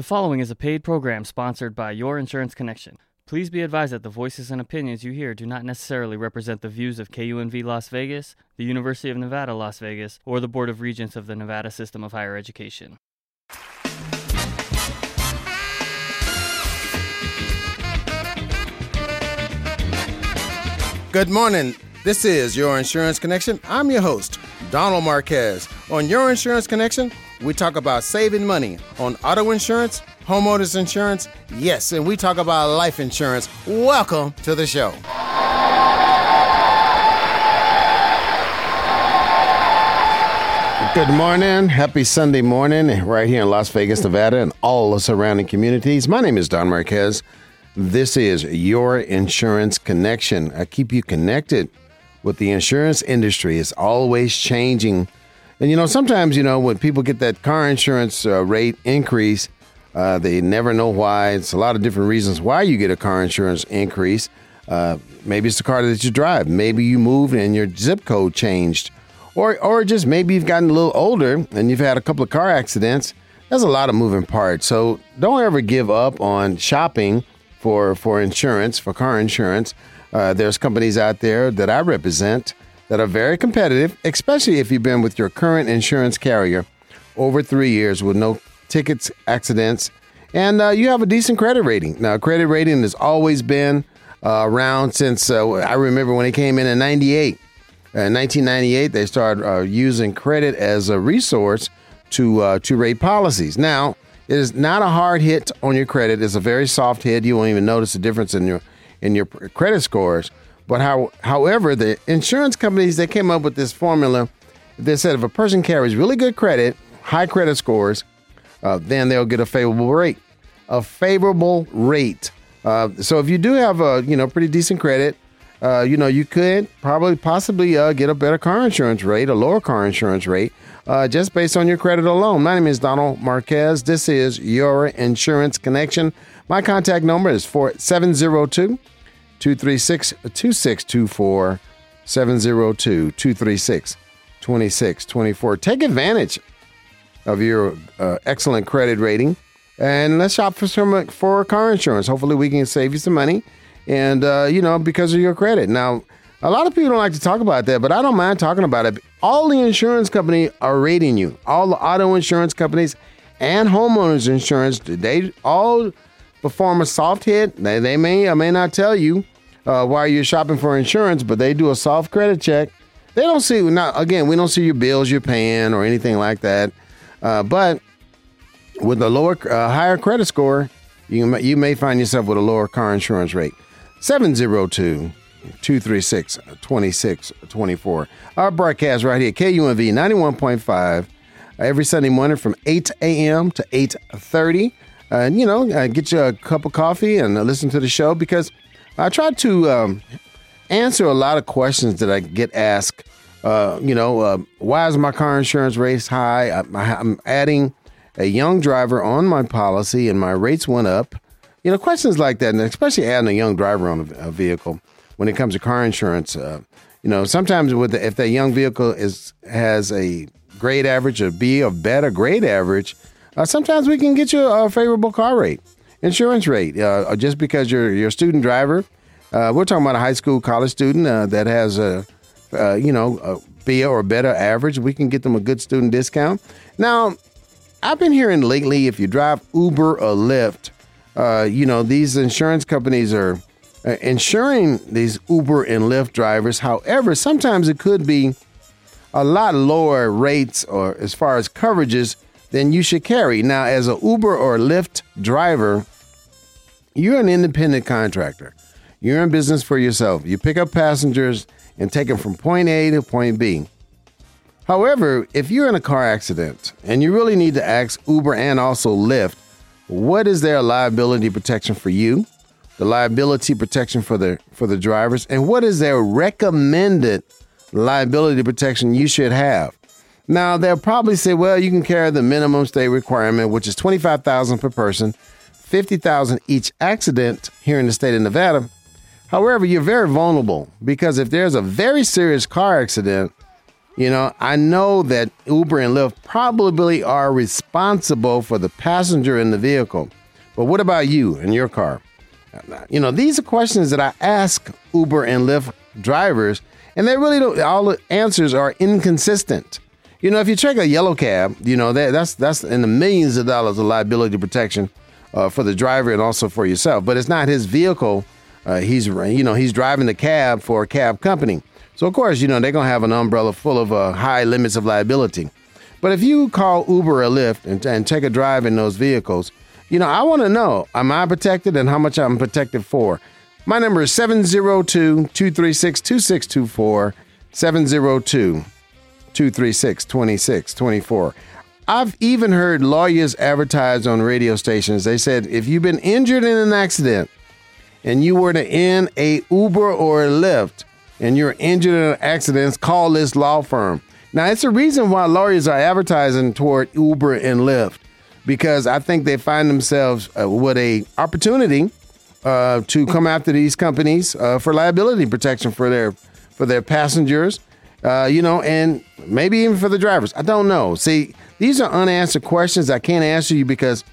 The following is a paid program sponsored by Your Insurance Connection. Please be advised that the voices and opinions you hear do not necessarily represent the views of KUNV Las Vegas, the University of Nevada, Las Vegas, or the Board of Regents of the Nevada System of Higher Education. Good morning. This is Your Insurance Connection. I'm your host, Donald Marquez. On Your Insurance Connection, we talk about saving money on auto insurance, homeowners insurance, yes, and we talk about life insurance. Welcome to the show. Good morning. Happy Sunday morning right here in Las Vegas, Nevada, and all the surrounding communities. My name is Don Marquez. This is Your Insurance Connection. I keep you connected with the insurance industry. It's always changing. And you know, sometimes, you know, when people get that car insurance uh, rate increase, uh, they never know why. It's a lot of different reasons why you get a car insurance increase. Uh, maybe it's the car that you drive. Maybe you moved and your zip code changed or or just maybe you've gotten a little older and you've had a couple of car accidents. There's a lot of moving parts. So don't ever give up on shopping for for insurance, for car insurance. Uh, there's companies out there that I represent that are very competitive, especially if you've been with your current insurance carrier over three years with no tickets, accidents, and uh, you have a decent credit rating. Now, credit rating has always been uh, around since uh, I remember when it came in in '98. In 1998, they started uh, using credit as a resource to uh, to rate policies. Now, it is not a hard hit on your credit. It's a very soft hit. You won't even notice the difference in your in your credit scores. But how, however, the insurance companies they came up with this formula. They said if a person carries really good credit, high credit scores, uh, then they'll get a favorable rate. A favorable rate. Uh, so if you do have a you know pretty decent credit, uh, you know, you could probably possibly uh, get a better car insurance rate, a lower car insurance rate, uh, just based on your credit alone. My name is Donald Marquez. This is your insurance connection. My contact number is 702 236 2624. 702 236 2624. Take advantage of your uh, excellent credit rating and let's shop for some for car insurance. Hopefully, we can save you some money and uh, you know because of your credit. Now, a lot of people don't like to talk about that, but I don't mind talking about it. All the insurance company are rating you. All the auto insurance companies and homeowners insurance, they all perform a soft hit. They, they may or may not tell you uh, why you're shopping for insurance, but they do a soft credit check. They don't see not again. We don't see your bills you're paying or anything like that. Uh, but with a lower, uh, higher credit score, you may, you may find yourself with a lower car insurance rate. 702 236 2624. Our broadcast right here, KUNV 91.5, every Sunday morning from 8 a.m. to 8.30. And, you know, uh, get you a cup of coffee and listen to the show because I try to um, answer a lot of questions that I get asked. Uh, you know, uh, why is my car insurance rates high? I, I'm adding a young driver on my policy and my rates went up. You know, questions like that, and especially adding a young driver on a, a vehicle when it comes to car insurance. Uh, you know, sometimes with the, if that young vehicle is has a grade average, a B or better grade average, uh, sometimes we can get you a favorable car rate, insurance rate, uh, just because you're you're a student driver. Uh, we're talking about a high school, college student uh, that has a, uh, you know, a B or better average. We can get them a good student discount. Now, I've been hearing lately if you drive Uber or Lyft, uh, you know, these insurance companies are uh, insuring these Uber and Lyft drivers. However, sometimes it could be a lot lower rates or as far as coverages than you should carry. Now, as a Uber or Lyft driver, you're an independent contractor. You're in business for yourself. You pick up passengers and take them from point A to point B. However, if you're in a car accident and you really need to ask Uber and also Lyft, what is their liability protection for you? The liability protection for the for the drivers, and what is their recommended liability protection you should have? Now they'll probably say, well, you can carry the minimum state requirement, which is twenty five thousand per person, fifty thousand each accident here in the state of Nevada. However, you're very vulnerable because if there's a very serious car accident, You know, I know that Uber and Lyft probably are responsible for the passenger in the vehicle. But what about you and your car? You know, these are questions that I ask Uber and Lyft drivers, and they really don't, all the answers are inconsistent. You know, if you check a yellow cab, you know, that, that's, that's in the millions of dollars of liability protection uh, for the driver and also for yourself. But it's not his vehicle. Uh, he's, you know, he's driving the cab for a cab company. So, of course, you know, they're to have an umbrella full of uh, high limits of liability. But if you call Uber or Lyft and, and take a drive in those vehicles, you know, I want to know, am I protected and how much I'm protected for? My number is 702 236 2624. 702 236 2624. I've even heard lawyers advertise on radio stations. They said if you've been injured in an accident and you were to in a Uber or a Lyft and you're injured in an accident, call this law firm. Now, it's a reason why lawyers are advertising toward Uber and Lyft because I think they find themselves uh, with a opportunity uh, to come after these companies uh, for liability protection for their for their passengers, uh, you know, and maybe even for the drivers. I don't know. See, these are unanswered questions I can't answer you because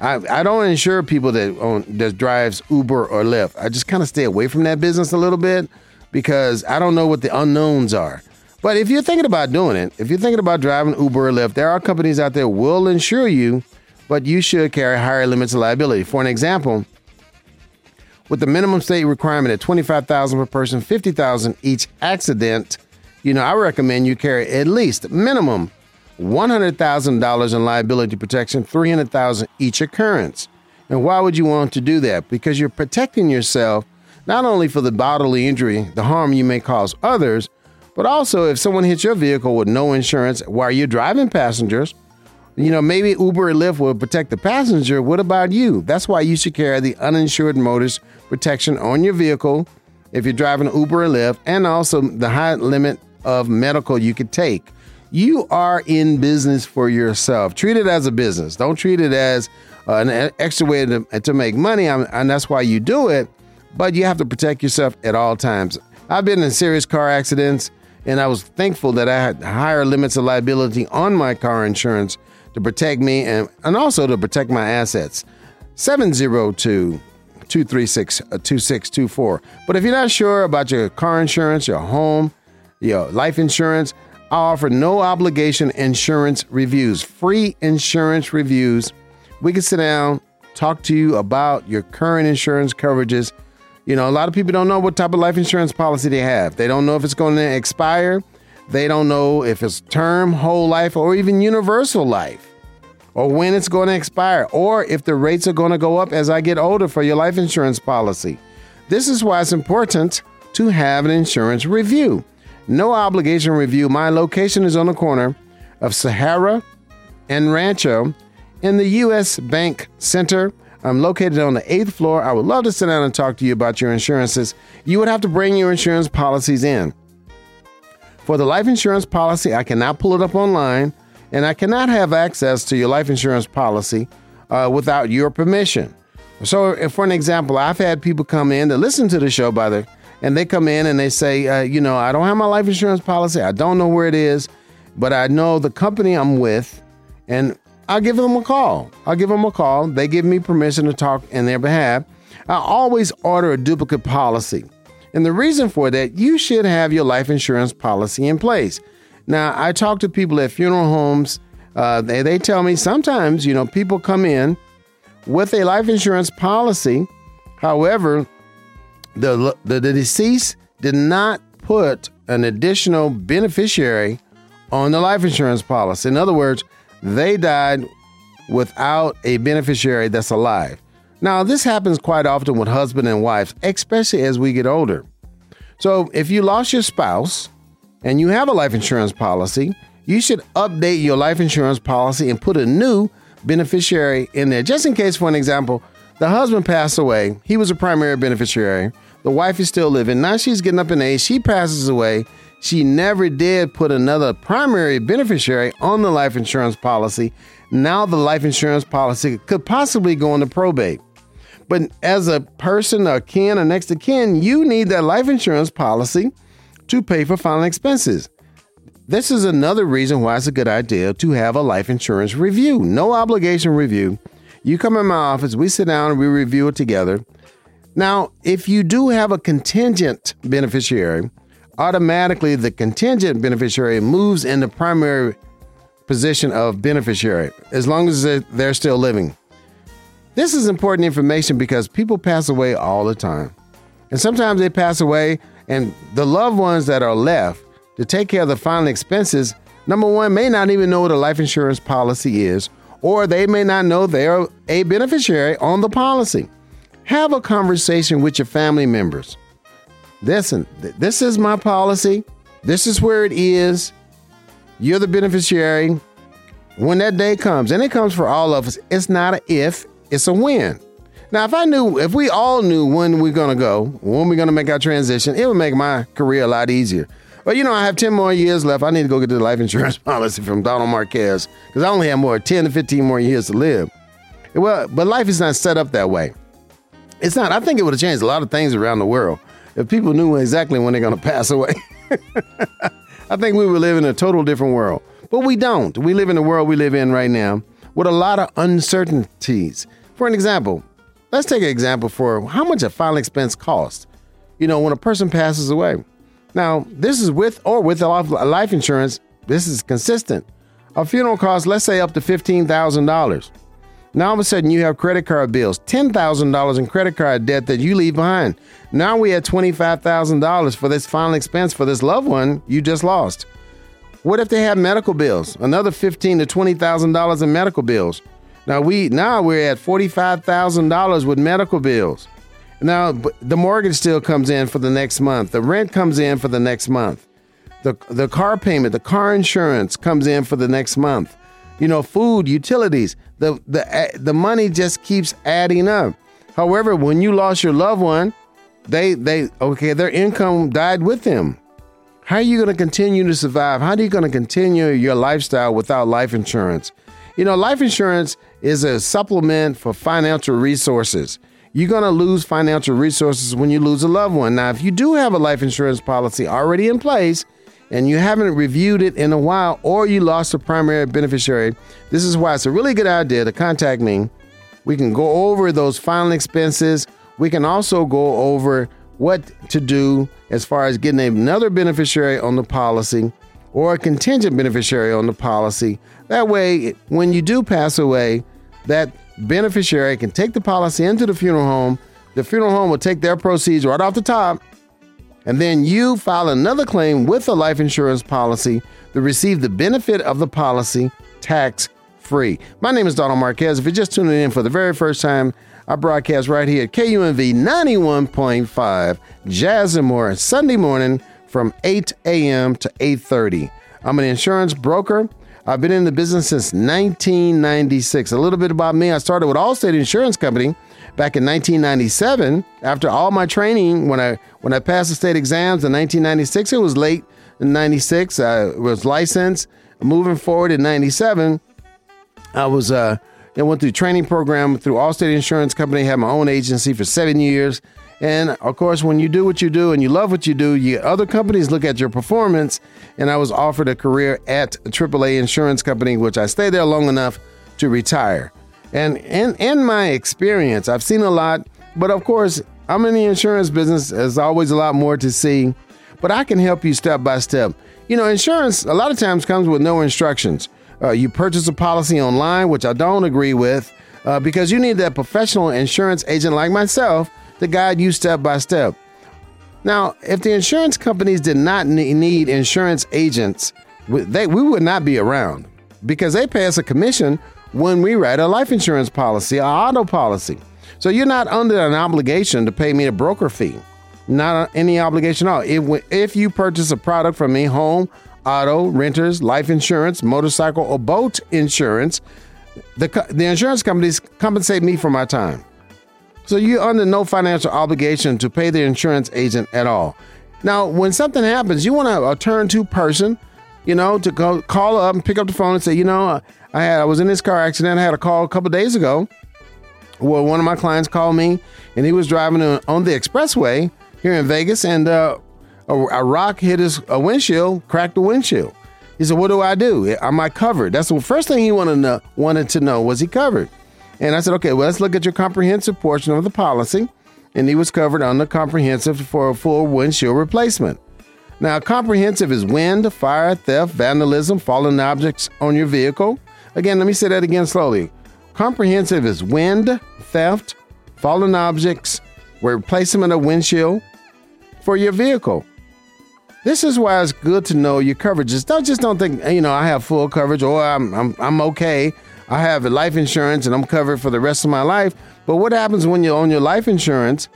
I, I don't insure people that own that drives Uber or Lyft. I just kind of stay away from that business a little bit because I don't know what the unknowns are. But if you're thinking about doing it, if you're thinking about driving Uber or Lyft, there are companies out there will insure you, but you should carry higher limits of liability. For an example, with the minimum state requirement at 25,000 per person, 50,000 each accident, you know, I recommend you carry at least minimum $100,000 in liability protection, 300,000 each occurrence. And why would you want to do that? Because you're protecting yourself not only for the bodily injury, the harm you may cause others, but also if someone hits your vehicle with no insurance while you're driving passengers, you know, maybe Uber or Lyft will protect the passenger. What about you? That's why you should carry the uninsured motorist protection on your vehicle if you're driving Uber or Lyft, and also the high limit of medical you could take. You are in business for yourself. Treat it as a business. Don't treat it as uh, an extra way to, to make money, and that's why you do it. But you have to protect yourself at all times. I've been in serious car accidents, and I was thankful that I had higher limits of liability on my car insurance to protect me and, and also to protect my assets. 702 236 2624. But if you're not sure about your car insurance, your home, your life insurance, I offer no obligation insurance reviews, free insurance reviews. We can sit down, talk to you about your current insurance coverages. You know, a lot of people don't know what type of life insurance policy they have. They don't know if it's going to expire. They don't know if it's term, whole life, or even universal life, or when it's going to expire, or if the rates are going to go up as I get older for your life insurance policy. This is why it's important to have an insurance review. No obligation review. My location is on the corner of Sahara and Rancho in the U.S. Bank Center. I'm located on the eighth floor. I would love to sit down and talk to you about your insurances. You would have to bring your insurance policies in. For the life insurance policy, I cannot pull it up online, and I cannot have access to your life insurance policy uh, without your permission. So, for an example, I've had people come in to listen to the show, by the and they come in and they say, uh, you know, I don't have my life insurance policy. I don't know where it is, but I know the company I'm with, and I'll give them a call. I'll give them a call. They give me permission to talk in their behalf. I always order a duplicate policy. And the reason for that, you should have your life insurance policy in place. Now, I talk to people at funeral homes. Uh, they, they tell me sometimes, you know, people come in with a life insurance policy. However, the, the, the deceased did not put an additional beneficiary on the life insurance policy. In other words, they died without a beneficiary that's alive. Now, this happens quite often with husband and wives, especially as we get older. So, if you lost your spouse and you have a life insurance policy, you should update your life insurance policy and put a new beneficiary in there. Just in case, for an example, the husband passed away, he was a primary beneficiary. The wife is still living. Now she's getting up in age. She passes away. She never did put another primary beneficiary on the life insurance policy. Now the life insurance policy could possibly go into probate. But as a person, a kin, or next to kin, you need that life insurance policy to pay for final expenses. this is another reason why it's a good idea to have a life insurance review. No obligation review. You come in my office, we sit down and we review it together. Now, if you do have a contingent beneficiary, automatically the contingent beneficiary moves in the primary position of beneficiary as long as they're still living. This is important information because people pass away all the time. And sometimes they pass away, and the loved ones that are left to take care of the final expenses, number one, may not even know what a life insurance policy is, or they may not know they're a beneficiary on the policy. Have a conversation with your family members. Listen, this is my policy. This is where it is. You're the beneficiary. When that day comes, and it comes for all of us, it's not an if, it's a when. Now, if I knew, if we all knew when we're to go, when we're to make our transition, it would make my career a lot easier. But you know, I have 10 more years left. I need to go get the life insurance policy from Donald Marquez because I only have more 10 to 15 more years to live. Well, but life is not set up that way. It's not. I think it would have changed a lot of things around the world if people knew exactly when they're going to pass away. I think we would live in a total different world. But we don't. We live in the world we live in right now with a lot of uncertainties. For an example, let's take an example for how much a final expense costs. You know, when a person passes away. Now, this is with or without life insurance. This is consistent. A funeral costs, let's say, up to $15,000. Now all of a sudden you have credit card bills, $10,000 in credit card debt that you leave behind. Now we had $25,000 for this final expense for this loved one you just lost. What if they have medical bills? Another $15 to $20,000 in medical bills. Now we now we're at $45,000 with medical bills. Now, the mortgage still comes in for the next month. The rent comes in for the next month. The, the car payment, the car insurance comes in for the next month. You know, food, utilities, the, the, the money just keeps adding up. However, when you lost your loved one, they, they, okay, their income died with them. How are you going to continue to survive? How are you going to continue your lifestyle without life insurance? You know, life insurance is a supplement for financial resources you're going to lose financial resources when you lose a loved one. Now, if you do have a life insurance policy already in place and you haven't reviewed it in a while or you lost a primary beneficiary, this is why it's a really good idea to contact me. We can go over those final expenses. We can also go over what to do as far as getting another beneficiary on the policy or a contingent beneficiary on the policy. That way, when you do pass away, that beneficiary can take the policy into the funeral home. The funeral home will take their proceeds right off the top. And then you file another claim with a life insurance policy to receive the benefit of the policy tax free. My name is Donald Marquez. If you're just tuning in for the very first time, I broadcast right here at KUNV 91.5 Jazz and More Sunday morning from 8 a.m. to 8:30. I'm an insurance broker I've been in the business since 1996. A little bit about me I started with Allstate Insurance Company back in 1997. After all my training, when I when I passed the state exams in 1996, it was late in 96. I was licensed. Moving forward in 97, I was uh, I went through training program through Allstate Insurance Company. Had my own agency for seven years. And of course, when you do what you do and you love what you do, you, other companies look at your performance. And I was offered a career at AAA Insurance Company, which I stayed there long enough to retire. And in, in my experience, I've seen a lot, but of course, I'm in the insurance business. There's always a lot more to see, but I can help you step by step. You know, insurance a lot of times comes with no instructions. Uh, you purchase a policy online, which I don't agree with, uh, because you need that professional insurance agent like myself to guide you step by step. Now, if the insurance companies did not need insurance agents, they, we would not be around because they pay us a commission when we write a life insurance policy, an auto policy. So you're not under an obligation to pay me a broker fee. Not any obligation at all. If, if you purchase a product from me, home, auto, renters, life insurance, motorcycle, or boat insurance, the, the insurance companies compensate me for my time. So you're under no financial obligation to pay the insurance agent at all. Now, when something happens, you want a, a uh, turn to person, you know, to go call up and pick up the phone and say, you know, uh, I had I was in this car accident. I had a call a couple days ago. Well, one of my clients called me, and he was driving on the expressway here in Vegas, and uh, a, a, rock hit his a windshield, cracked the windshield. He said, "What do I do? Am I covered?" That's the first thing he wanted to wanted to know was he covered. And I said, "Okay, well, let's look at your comprehensive portion of the policy." And he was covered on the comprehensive for a full windshield replacement. Now, comprehensive is wind, fire, theft, vandalism, fallen objects on your vehicle. Again, let me say that again slowly. Comprehensive is wind, theft, fallen objects, replacement of windshield for your vehicle. This is why it's good to know your coverages. Don't just don't think you know I have full coverage or I'm I'm I'm okay. I have life insurance and I'm covered for the rest of my life. But what happens when you own your life insurance?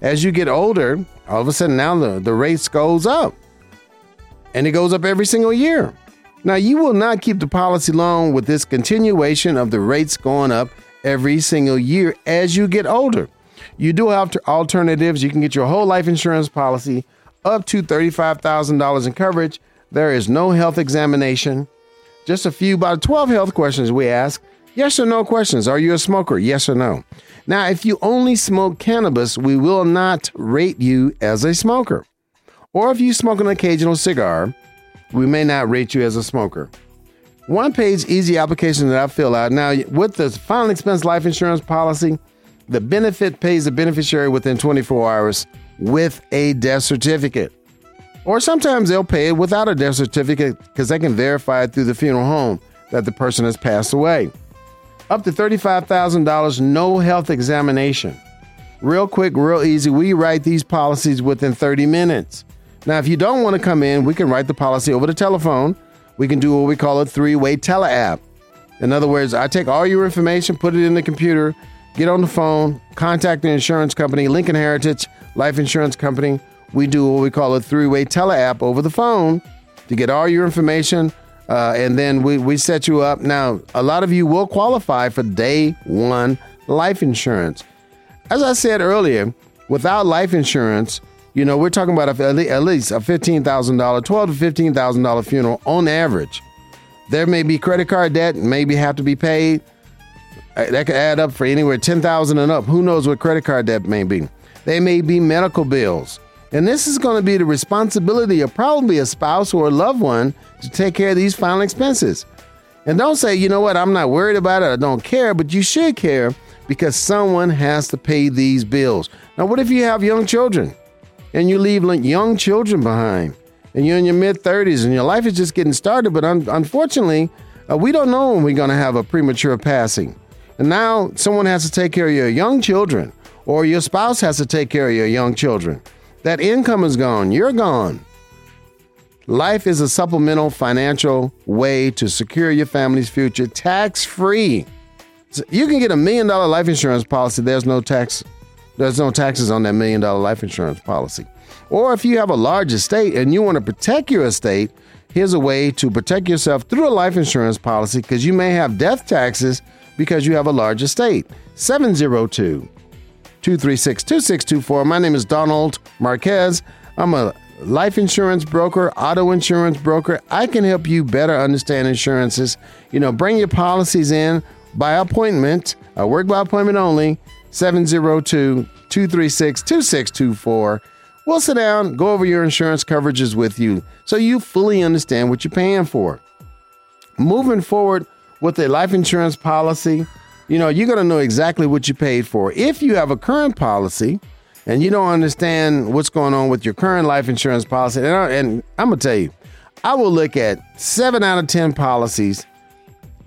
As you get older, all of a sudden now the, the rates goes up. And it goes up every single year. Now you will not keep the policy long with this continuation of the rates going up every single year as you get older. You do have alternatives. You can get your whole life insurance policy up to $35,000 in coverage. There is no health examination. Just a few, about 12 health questions we ask. Yes or no questions. Are you a smoker? Yes or no. Now, if you only smoke cannabis, we will not rate you as a smoker. Or if you smoke an occasional cigar, we may not rate you as a smoker. One page easy application that I fill out. Now, with the final expense life insurance policy, the benefit pays the beneficiary within 24 hours with a death certificate. Or sometimes they'll pay it without a death certificate because they can verify it through the funeral home that the person has passed away. Up to $35,000, no health examination. Real quick, real easy. We write these policies within 30 minutes. Now, if you don't want to come in, we can write the policy over the telephone. We can do what we call a three way tele app. In other words, I take all your information, put it in the computer, get on the phone, contact the insurance company, Lincoln Heritage Life Insurance Company. We do what we call a three way tele app over the phone to get all your information. Uh, and then we, we set you up. Now, a lot of you will qualify for day one life insurance. As I said earlier, without life insurance, you know, we're talking about a, at least a $15,000, 12 to $15,000 funeral on average. There may be credit card debt, maybe have to be paid. Uh, that could add up for anywhere 10,000 and up. Who knows what credit card debt may be? They may be medical bills. And this is going to be the responsibility of probably a spouse or a loved one to take care of these final expenses. And don't say, you know what, I'm not worried about it, I don't care, but you should care because someone has to pay these bills. Now, what if you have young children and you leave young children behind and you're in your mid 30s and your life is just getting started? But un- unfortunately, uh, we don't know when we're going to have a premature passing. And now someone has to take care of your young children or your spouse has to take care of your young children. That income is gone. You're gone. Life is a supplemental financial way to secure your family's future tax free. So you can get a million dollar life insurance policy. There's no tax. There's no taxes on that million dollar life insurance policy. Or if you have a large estate and you want to protect your estate, here's a way to protect yourself through a life insurance policy because you may have death taxes because you have a large estate. 702 236 2624. My name is Donald Marquez. I'm a life insurance broker, auto insurance broker. I can help you better understand insurances. You know, bring your policies in by appointment, I work by appointment only, 702 236 2624. We'll sit down, go over your insurance coverages with you so you fully understand what you're paying for. Moving forward with a life insurance policy, you know, you're going to know exactly what you paid for. If you have a current policy and you don't understand what's going on with your current life insurance policy, and, I, and I'm going to tell you, I will look at seven out of 10 policies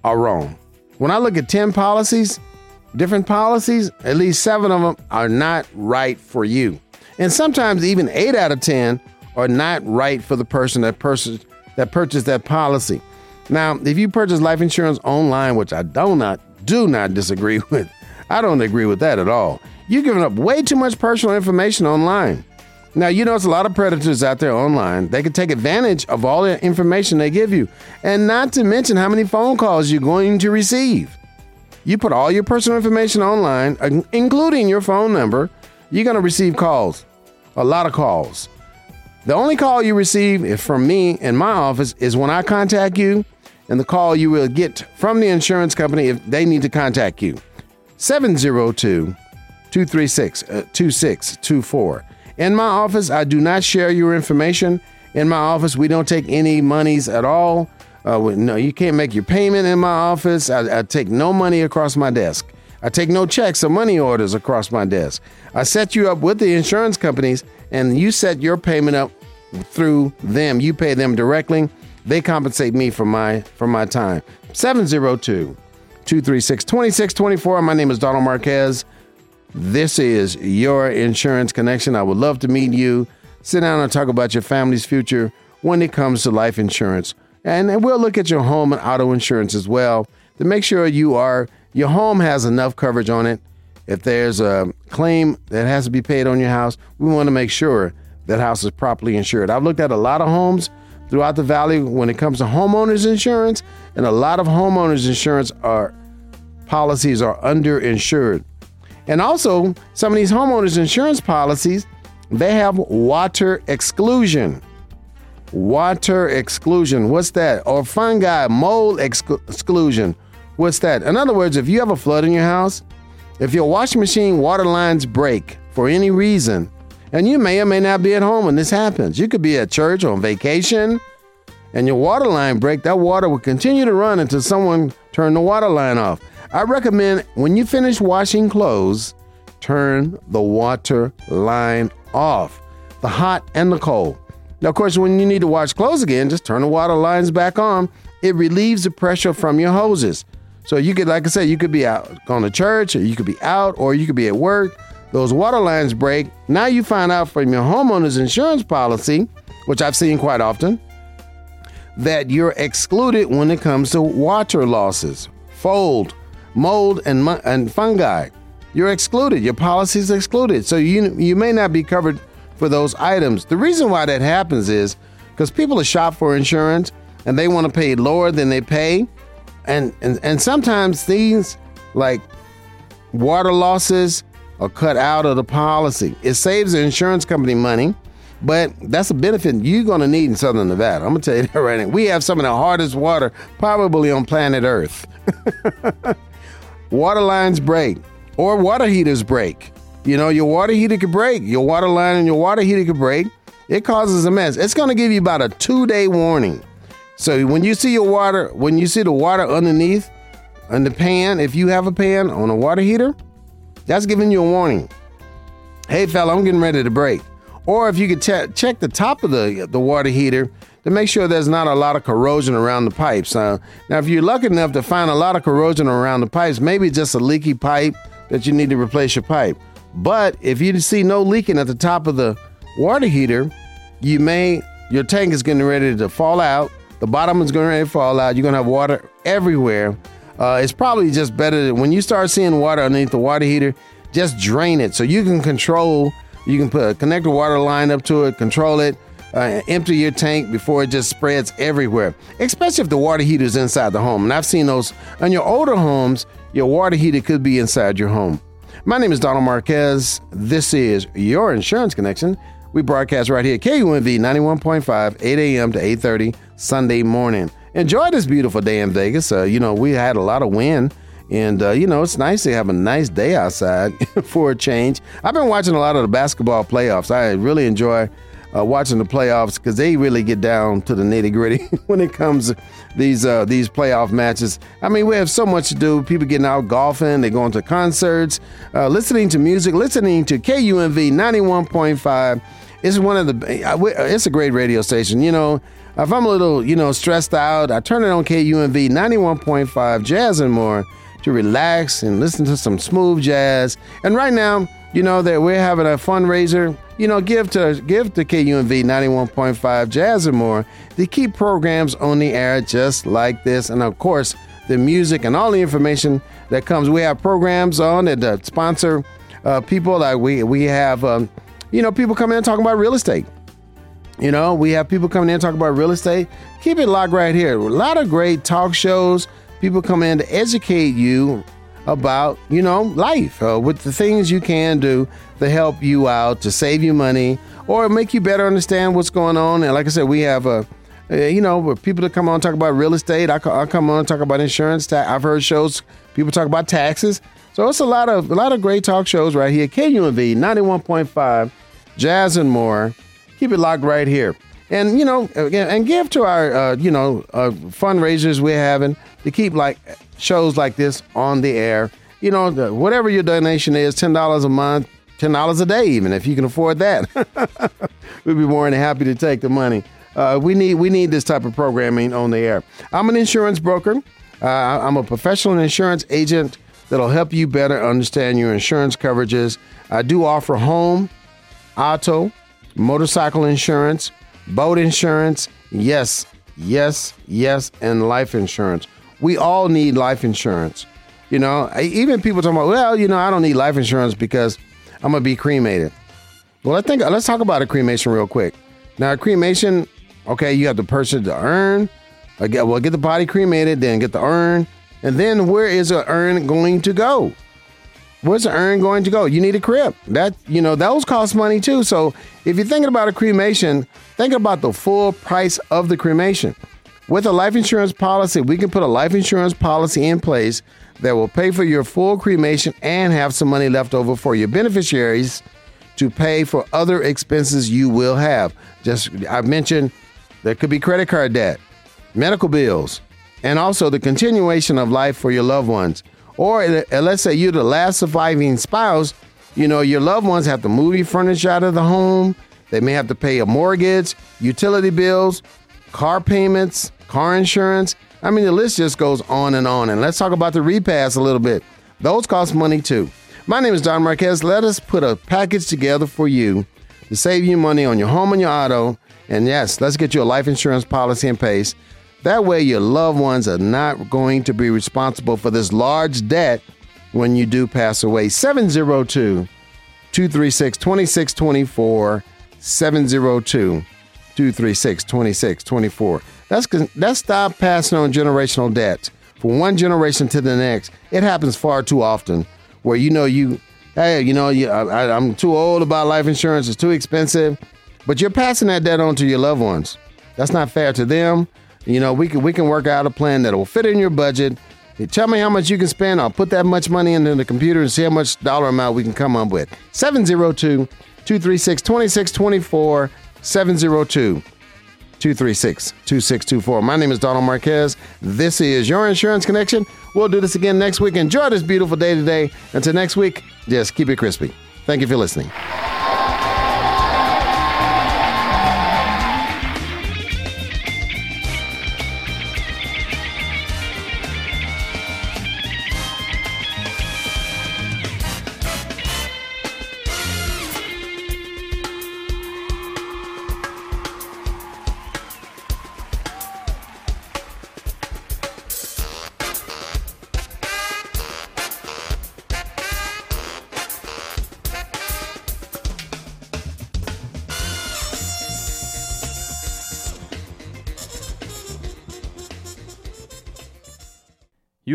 are wrong. When I look at 10 policies, different policies, at least seven of them are not right for you. And sometimes even eight out of 10 are not right for the person that, pers- that purchased that policy. Now, if you purchase life insurance online, which I do not do not disagree with. I don't agree with that at all. You're giving up way too much personal information online. Now, you know, it's a lot of predators out there online. They can take advantage of all the information they give you, and not to mention how many phone calls you're going to receive. You put all your personal information online, including your phone number, you're going to receive calls, a lot of calls. The only call you receive from me in my office is when I contact you and the call you will get from the insurance company if they need to contact you. 702 236 uh, 2624. In my office, I do not share your information. In my office, we don't take any monies at all. Uh, no, you can't make your payment in my office. I, I take no money across my desk. I take no checks or money orders across my desk. I set you up with the insurance companies, and you set your payment up through them. You pay them directly. They compensate me for my for my time. 702 236 2624. My name is Donald Marquez. This is your insurance connection. I would love to meet you. Sit down and talk about your family's future when it comes to life insurance. And we'll look at your home and auto insurance as well to make sure you are your home has enough coverage on it. If there's a claim that has to be paid on your house, we want to make sure that house is properly insured. I've looked at a lot of homes throughout the valley when it comes to homeowners insurance, and a lot of homeowners insurance are policies are underinsured. And also, some of these homeowners insurance policies, they have water exclusion. Water exclusion, what's that? Or fungi, mold exclusion. What's that? In other words, if you have a flood in your house, if your washing machine water lines break for any reason, and you may or may not be at home when this happens. You could be at church or on vacation, and your water line break. That water will continue to run until someone turn the water line off. I recommend when you finish washing clothes, turn the water line off, the hot and the cold. Now, of course, when you need to wash clothes again, just turn the water lines back on. It relieves the pressure from your hoses. So you could, like I said, you could be out going to church, or you could be out, or you could be at work those water lines break. Now you find out from your homeowner's insurance policy, which I've seen quite often, that you're excluded when it comes to water losses, fold, mold, and, and fungi. You're excluded. Your policy is excluded. So you, you may not be covered for those items. The reason why that happens is because people are shop for insurance and they want to pay lower than they pay. And, and, and sometimes things like water losses, are cut out of the policy. It saves the insurance company money, but that's a benefit you're going to need in Southern Nevada. I'm going to tell you that right now. We have some of the hardest water probably on planet Earth. water lines break or water heaters break. You know, your water heater could break. Your water line and your water heater could break. It causes a mess. It's going to give you about a two day warning. So when you see your water, when you see the water underneath in the pan, if you have a pan on a water heater, that's giving you a warning. Hey, fella, I'm getting ready to break. Or if you could check the top of the, the water heater to make sure there's not a lot of corrosion around the pipes. Uh, now, if you're lucky enough to find a lot of corrosion around the pipes, maybe just a leaky pipe that you need to replace your pipe. But if you see no leaking at the top of the water heater, you may your tank is getting ready to fall out. The bottom is going to fall out. You're going to have water everywhere uh, it's probably just better to, when you start seeing water underneath the water heater, just drain it so you can control. You can put connect the water line up to it, control it, uh, empty your tank before it just spreads everywhere. Especially if the water heater is inside the home. And I've seen those on your older homes. Your water heater could be inside your home. My name is Donald Marquez. This is your Insurance Connection. We broadcast right here, KUNV 91.5, 8 a.m. to 8.30 Sunday morning enjoy this beautiful day in Vegas. Uh, you know, we had a lot of wind. And, uh, you know, it's nice to have a nice day outside for a change. I've been watching a lot of the basketball playoffs. I really enjoy uh, watching the playoffs because they really get down to the nitty gritty when it comes to these uh, these playoff matches. I mean, we have so much to do. People getting out golfing, they're going to concerts, uh, listening to music, listening to KUNV 91.5. It's one of the, uh, it's a great radio station. You know, if I'm a little, you know, stressed out, I turn it on KUNV 91.5 Jazz and more to relax and listen to some smooth jazz. And right now, you know that we're having a fundraiser. You know, give to give to KUNV 91.5 Jazz and more to keep programs on the air just like this. And of course, the music and all the information that comes. We have programs on that uh, sponsor uh, people. Like we we have, um, you know, people come in and talk about real estate. You know, we have people coming in talking about real estate. Keep it locked right here. A lot of great talk shows. People come in to educate you about, you know, life uh, with the things you can do to help you out, to save you money, or make you better understand what's going on. And like I said, we have a, uh, you know, people that come on talk about real estate. I, I come on talk about insurance. I've heard shows people talk about taxes. So it's a lot of a lot of great talk shows right here. KUNV 91.5, Jazz and more. Keep it locked right here. And you know, and give to our uh, you know uh, fundraisers we're having to keep like shows like this on the air. You know, whatever your donation is, ten dollars a month, ten dollars a day, even if you can afford that, we'd be more than happy to take the money. Uh, we need we need this type of programming on the air. I'm an insurance broker. Uh, I'm a professional insurance agent that'll help you better understand your insurance coverages. I do offer home, auto, motorcycle insurance, boat insurance, yes, yes, yes, and life insurance. We all need life insurance. You know, even people talking about, well, you know, I don't need life insurance because I'm gonna be cremated. Well, I think let's talk about a cremation real quick. Now, a cremation, okay, you have the person to urn. Again, well, get the body cremated, then get the urn, and then where is the urn going to go? Where's the urn going to go? You need a crib. That you know those cost money too. So if you're thinking about a cremation, think about the full price of the cremation. With a life insurance policy, we can put a life insurance policy in place that will pay for your full cremation and have some money left over for your beneficiaries to pay for other expenses you will have. Just I mentioned there could be credit card debt, medical bills, and also the continuation of life for your loved ones. Or uh, let's say you're the last surviving spouse, you know, your loved ones have to move your furniture out of the home. They may have to pay a mortgage, utility bills, car payments, car insurance. I mean, the list just goes on and on. And let's talk about the repass a little bit. Those cost money too. My name is Don Marquez. Let us put a package together for you to save you money on your home and your auto. And yes, let's get you a life insurance policy in place. That way, your loved ones are not going to be responsible for this large debt when you do pass away. 702 236 2624. 702 236 2624. That's, that's stop passing on generational debt from one generation to the next. It happens far too often where you know you, hey, you know, you, I, I'm too old about life insurance, it's too expensive, but you're passing that debt on to your loved ones. That's not fair to them. You know, we can we can work out a plan that will fit in your budget. You tell me how much you can spend. I'll put that much money into the computer and see how much dollar amount we can come up with. 702 236 2624 702 236 2624. My name is Donald Marquez. This is Your Insurance Connection. We'll do this again next week. Enjoy this beautiful day today. Until next week, just keep it crispy. Thank you for listening.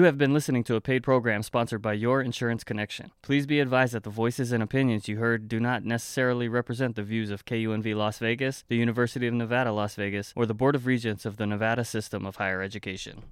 Have been listening to a paid program sponsored by Your Insurance Connection. Please be advised that the voices and opinions you heard do not necessarily represent the views of KUNV Las Vegas, the University of Nevada, Las Vegas, or the Board of Regents of the Nevada System of Higher Education.